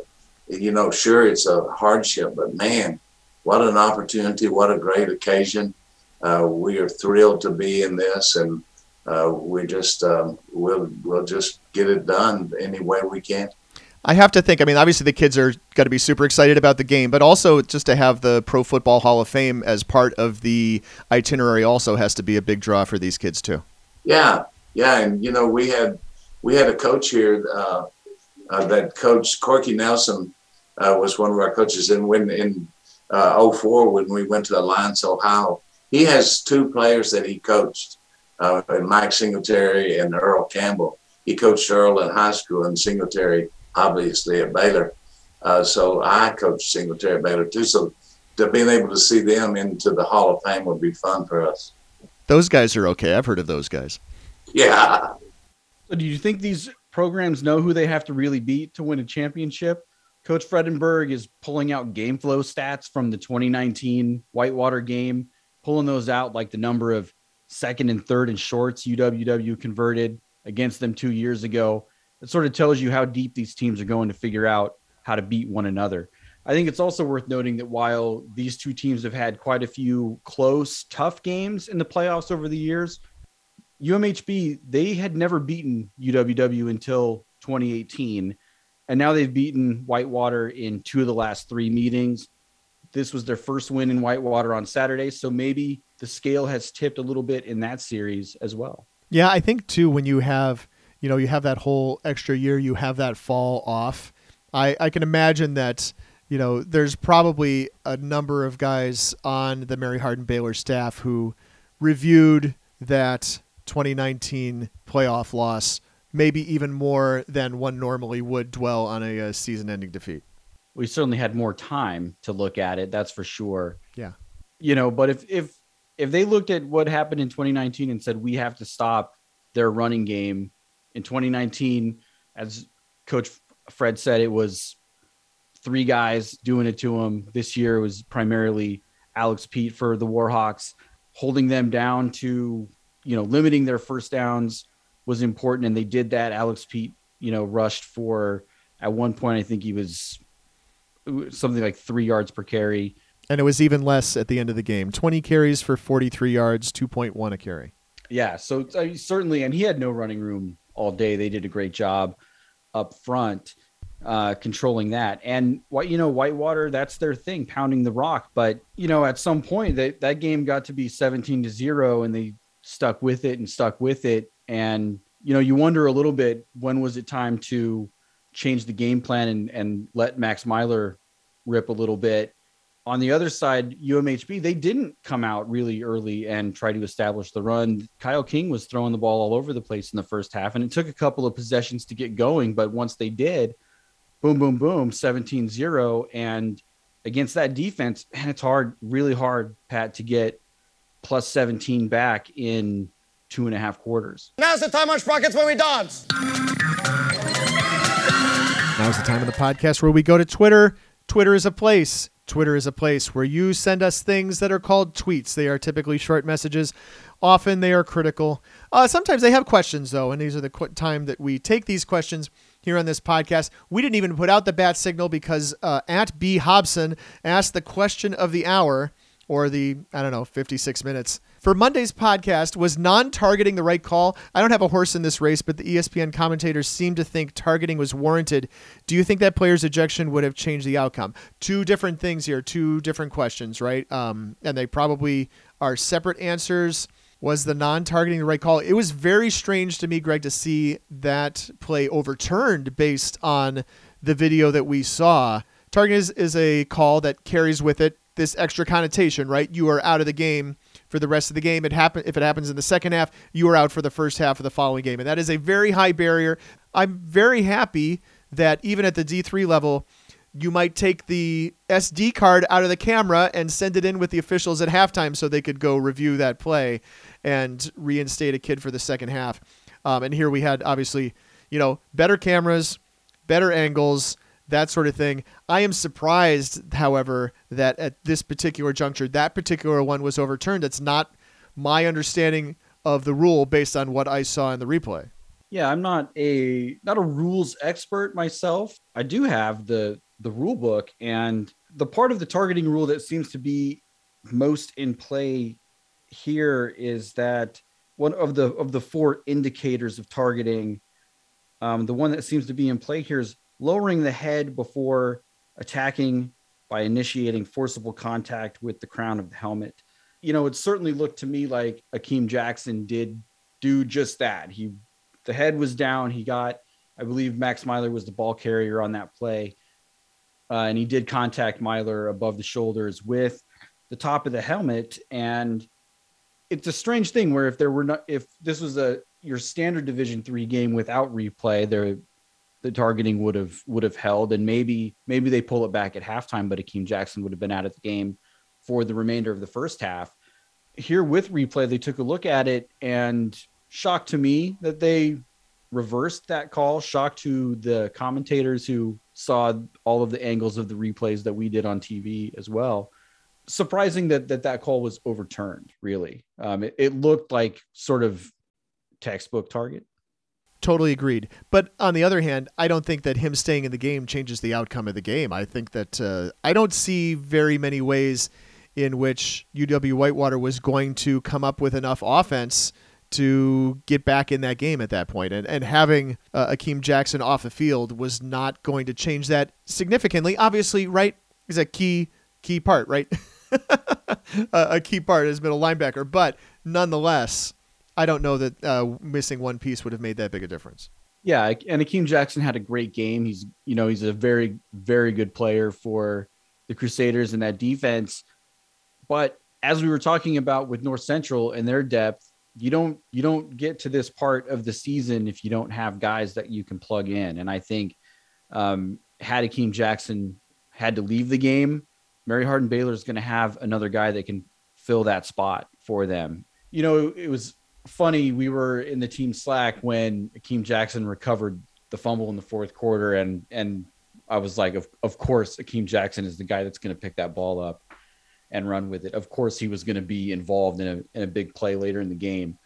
you know, sure, it's a hardship, but man, what an opportunity. What a great occasion. Uh, we are thrilled to be in this and uh, we just, um, we'll, we'll just get it done any way we can. I have to think. I mean, obviously the kids are got to be super excited about the game, but also just to have the Pro Football Hall of Fame as part of the itinerary also has to be a big draw for these kids too. Yeah, yeah, and you know we had we had a coach here uh, uh, that coach Corky Nelson uh, was one of our coaches, and when in uh, 04 when we went to Alliance, Ohio, he has two players that he coached, uh, Mike Singletary and Earl Campbell. He coached Earl in high school and Singletary obviously at Baylor. Uh, so I coached Singletary at Baylor too. So to being able to see them into the Hall of Fame would be fun for us. Those guys are okay. I've heard of those guys. Yeah. So do you think these programs know who they have to really beat to win a championship? Coach Fredenburg is pulling out game flow stats from the 2019 Whitewater game, pulling those out like the number of second and third and shorts UWW converted against them two years ago. It sort of tells you how deep these teams are going to figure out how to beat one another. I think it's also worth noting that while these two teams have had quite a few close, tough games in the playoffs over the years, UMHB they had never beaten UWW until 2018, and now they've beaten Whitewater in two of the last three meetings. this was their first win in Whitewater on Saturday. So maybe the scale has tipped a little bit in that series as well. Yeah, I think too when you have you know you have that whole extra year, you have that fall off. I I can imagine that you know there's probably a number of guys on the Mary Hardin Baylor staff who reviewed that 2019 playoff loss maybe even more than one normally would dwell on a, a season-ending defeat. We certainly had more time to look at it, that's for sure. Yeah. You know, but if if if they looked at what happened in 2019 and said we have to stop their running game in 2019 as coach Fred said it was three guys doing it to him. This year was primarily Alex Pete for the Warhawks holding them down to, you know, limiting their first downs was important and they did that. Alex Pete, you know, rushed for at one point I think he was something like 3 yards per carry. And it was even less at the end of the game. 20 carries for 43 yards, 2.1 a carry. Yeah, so I mean, certainly and he had no running room all day. They did a great job up front uh, controlling that. And what you know, Whitewater, that's their thing, pounding the rock. But you know, at some point that that game got to be 17 to zero, and they stuck with it and stuck with it. And you know, you wonder a little bit when was it time to change the game plan and and let Max Meylor rip a little bit. On the other side, UMHB, they didn't come out really early and try to establish the run. Kyle King was throwing the ball all over the place in the first half, and it took a couple of possessions to get going. But once they did, boom, boom, boom, 17 0. And against that defense, and it's hard, really hard, Pat, to get plus 17 back in two and a half quarters. Now's the time on Sprockets when we dance. Now's the time of the podcast where we go to Twitter. Twitter is a place. Twitter is a place where you send us things that are called tweets. They are typically short messages. Often they are critical. Uh, sometimes they have questions, though, and these are the qu- time that we take these questions here on this podcast. We didn't even put out the bat signal because uh, at B Hobson asked the question of the hour or the, I don't know, 56 minutes. For Monday's podcast, was non targeting the right call? I don't have a horse in this race, but the ESPN commentators seem to think targeting was warranted. Do you think that player's ejection would have changed the outcome? Two different things here, two different questions, right? Um, and they probably are separate answers. Was the non targeting the right call? It was very strange to me, Greg, to see that play overturned based on the video that we saw. Targeting is, is a call that carries with it this extra connotation, right? You are out of the game for the rest of the game. It happen if it happens in the second half, you are out for the first half of the following game, and that is a very high barrier. I'm very happy that even at the D3 level, you might take the SD card out of the camera and send it in with the officials at halftime so they could go review that play and reinstate a kid for the second half. Um, and here we had obviously, you know, better cameras, better angles, that sort of thing. I am surprised, however, that at this particular juncture, that particular one was overturned. It's not my understanding of the rule based on what I saw in the replay. Yeah, I'm not a not a rules expert myself. I do have the the rule book and the part of the targeting rule that seems to be most in play here is that one of the of the four indicators of targeting um, the one that seems to be in play here is lowering the head before attacking by initiating forcible contact with the crown of the helmet. You know, it certainly looked to me like Akeem Jackson did do just that. He, the head was down. He got, I believe Max Meylor was the ball carrier on that play. Uh, and he did contact Meylor above the shoulders with the top of the helmet. And it's a strange thing where if there were not, if this was a, your standard division three game without replay, there the targeting would have would have held, and maybe maybe they pull it back at halftime, but Akeem Jackson would have been out of the game for the remainder of the first half. Here with replay, they took a look at it and shocked to me that they reversed that call. Shocked to the commentators who saw all of the angles of the replays that we did on TV as well. Surprising that that, that call was overturned. Really, um, it, it looked like sort of textbook target totally agreed. But on the other hand, I don't think that him staying in the game changes the outcome of the game. I think that uh, I don't see very many ways in which UW Whitewater was going to come up with enough offense to get back in that game at that point. And, and having uh, Akeem Jackson off the field was not going to change that significantly. Obviously, right, is a key key part, right? a, key part as middle linebacker, but nonetheless, I don't know that uh, missing one piece would have made that big a difference. Yeah, and Akeem Jackson had a great game. He's you know he's a very very good player for the Crusaders in that defense. But as we were talking about with North Central and their depth, you don't you don't get to this part of the season if you don't have guys that you can plug in. And I think um, had Akeem Jackson had to leave the game, Mary Hardin Baylor is going to have another guy that can fill that spot for them. You know, it was funny. We were in the team Slack when Akeem Jackson recovered the fumble in the fourth quarter, and and I was like, of of course, Akeem Jackson is the guy that's going to pick that ball up and run with it. Of course, he was going to be involved in a in a big play later in the game.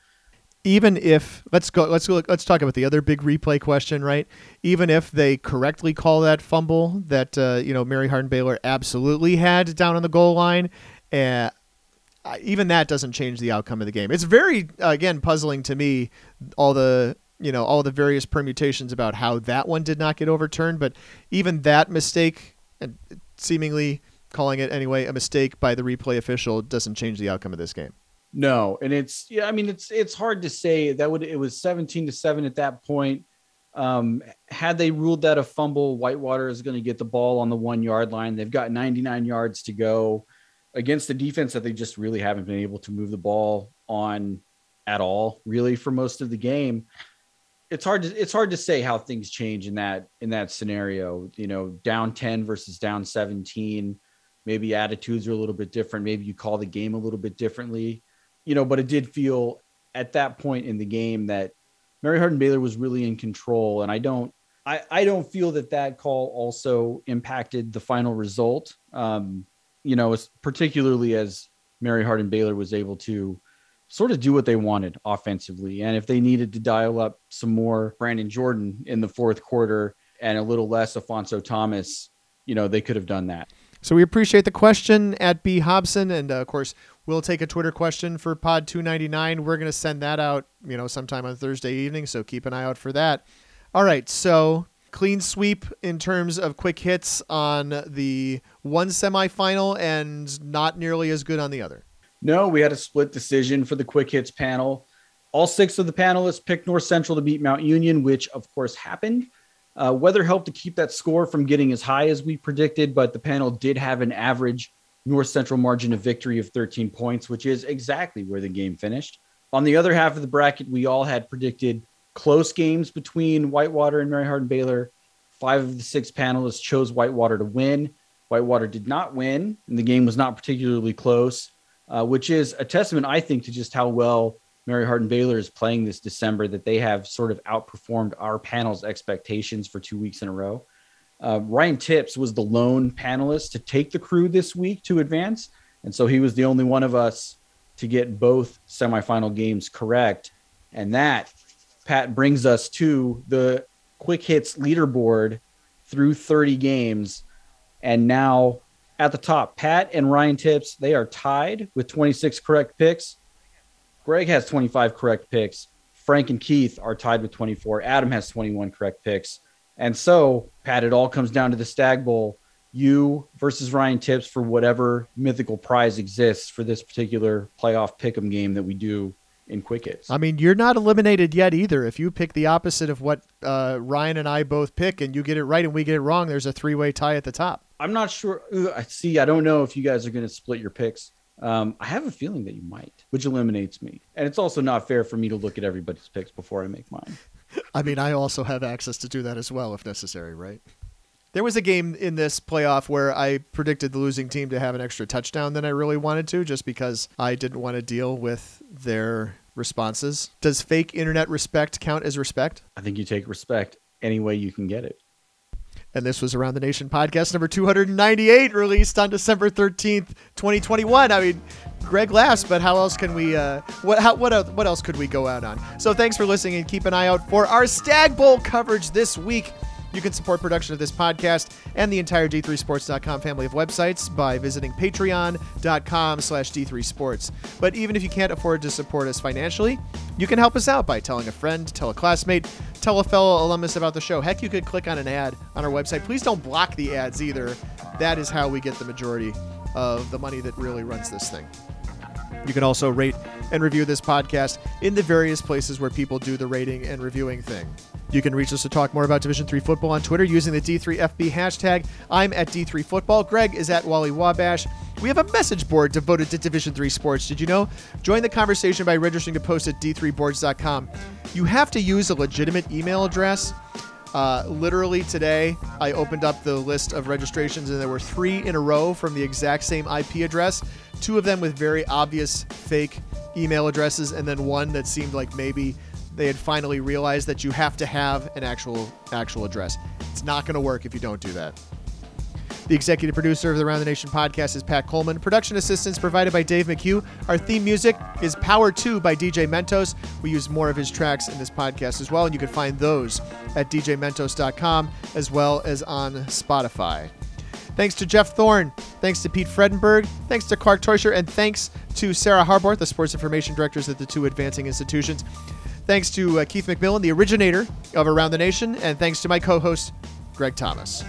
Even if let's go, let's go, let's talk about the other big replay question, right? Even if they correctly call that fumble that uh, you know Mary Hardin Baylor absolutely had down on the goal line, uh, even that doesn't change the outcome of the game. It's very again puzzling to me all the you know all the various permutations about how that one did not get overturned, but even that mistake and seemingly calling it anyway a mistake by the replay official doesn't change the outcome of this game. No, and it's yeah, I mean it's it's hard to say that would it was 17 to 7 at that point. Um, had they ruled that a fumble, Whitewater is going to get the ball on the one yard line. They've got 99 yards to go against the defense that they just really haven't been able to move the ball on at all, really, for most of the game. It's hard to it's hard to say how things change in that in that scenario. You know, down 10 versus down 17. Maybe attitudes are a little bit different. Maybe you call the game a little bit differently. You know, but it did feel at that point in the game that Mary Hardin Baylor was really in control, and I don't I, I don't feel that that call also impacted the final result. Um, you know, particularly as Mary Hardin Baylor was able to sort of do what they wanted offensively. And if they needed to dial up some more Brandon Jordan in the fourth quarter and a little less Afonso Thomas, you know, they could have done that. So we appreciate the question at B Hobson, and uh, of course we'll take a Twitter question for Pod 299. We're going to send that out, you know, sometime on Thursday evening. So keep an eye out for that. All right, so clean sweep in terms of quick hits on the one semifinal and not nearly as good on the other. No, we had a split decision for the quick hits panel. All six of the panelists picked North Central to beat Mount Union, which of course happened. Uh, weather helped to keep that score from getting as high as we predicted, but the panel did have an average North Central margin of victory of 13 points, which is exactly where the game finished. On the other half of the bracket, we all had predicted close games between Whitewater and Mary Hardin Baylor. Five of the six panelists chose Whitewater to win. Whitewater did not win, and the game was not particularly close, uh, which is a testament, I think, to just how well Mary Hardin Baylor is playing this December, that they have sort of outperformed our panel's expectations for two weeks in a row. Uh, Ryan Tipps was the lone panelist to take the Cru this week to advance. And so he was the only one of us to get both semifinal games correct. And that Pat brings us to the quick hits leaderboard through 30 games. And now at the top, Pat and Ryan Tipps, they are tied with 26 correct picks. Greg has 25 correct picks. Frank and Keith are tied with 24. Adam has 21 correct picks. And so, Pat, it all comes down to the Stagg Bowl. You versus Ryan Tipps for whatever mythical prize exists for this particular playoff pick'em game that we do in quick hits. I mean, you're not eliminated yet either. If you pick the opposite of what uh, Ryan and I both pick, and you get it right and we get it wrong, there's a three-way tie at the top. I'm not sure. I see. I don't know if you guys are going to split your picks. Um, I have a feeling that you might, which eliminates me. And it's also not fair for me to look at everybody's picks before I make mine. I mean, I also have access to do that as well if necessary, right? There was a game in this playoff where I predicted the losing team to have an extra touchdown than I really wanted to, just because I didn't want to deal with their responses. Does fake internet respect count as respect? I think you take respect any way you can get it. And this was Around the Nation podcast number 298, released on December 13th, 2021. I mean, Greg laughs, but how else can we, uh, what, how, what, else, what else could we go out on? So thanks for listening and keep an eye out for our Stagg Bowl coverage this week. You can support production of this podcast and the entire D3Sports.com family of websites by visiting patreon.com slash D3Sports. But even if you can't afford to support us financially, you can help us out by telling a friend, tell a classmate, tell a fellow alumnus about the show. Heck, you could click on an ad on our website. Please don't block the ads either. That is how we get the majority of the money that really runs this thing. You can also rate and review this podcast in the various places where people do the rating and reviewing thing. You can reach us to talk more about Division 3 football on Twitter using the D3FB hashtag. I'm at D3 Football. Greg is at Wally Wabash. We have a message board devoted to Division 3 sports. Did you know? Join the conversation by registering to post at d3boards.com. You have to use a legitimate email address. Uh, literally today, I opened up the list of registrations, and there were three in a row from the exact same IP address. Two of them with very obvious fake email addresses, and then one that seemed like maybe they had finally realized that you have to have an actual actual address. It's not going to work if you don't do that. The executive producer of the Around the Nation podcast is Pat Coleman. Production assistance provided by Dave McHugh. Our theme music is Power 2 by DJ Mentos. We use more of his tracks in this podcast as well, and you can find those at djmentos.com as well as on Spotify. Thanks to Jeff Thorne. Thanks to Pete Fredenburg. Thanks to Clark Teuscher. And thanks to Sarah Harborth, the sports information directors at the two advancing institutions. Thanks to uh, Keith McMillan, the originator of Around the Nation. And thanks to my co host, Greg Thomas.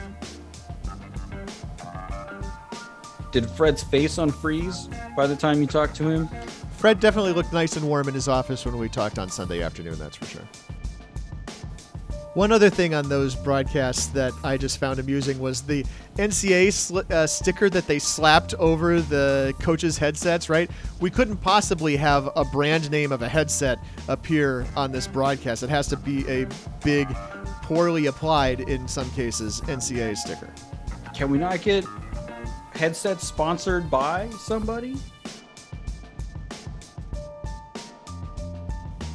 Did Fred's face unfreeze by the time you talked to him? Fred definitely looked nice and warm in his office when we talked on Sunday afternoon, that's for sure. One other thing on those broadcasts that I just found amusing was the NCA sl- uh, sticker that they slapped over the coaches' headsets, right? We couldn't possibly have a brand name of a headset appear on this broadcast. It has to be a big, poorly applied, in some cases, NCA sticker. Can we not get headsets sponsored by somebody?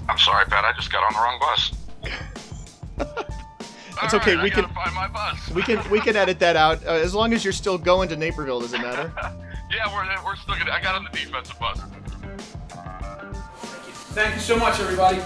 I'm sorry, Pat. I just got on the wrong bus. It's All okay, right, we I can- find my bus. We can we can edit that out uh, as long as you're still going to Naperville. Does it matter? yeah, we're we're still gonna. I got on the defensive bus. Thank you. Thank you so much, everybody.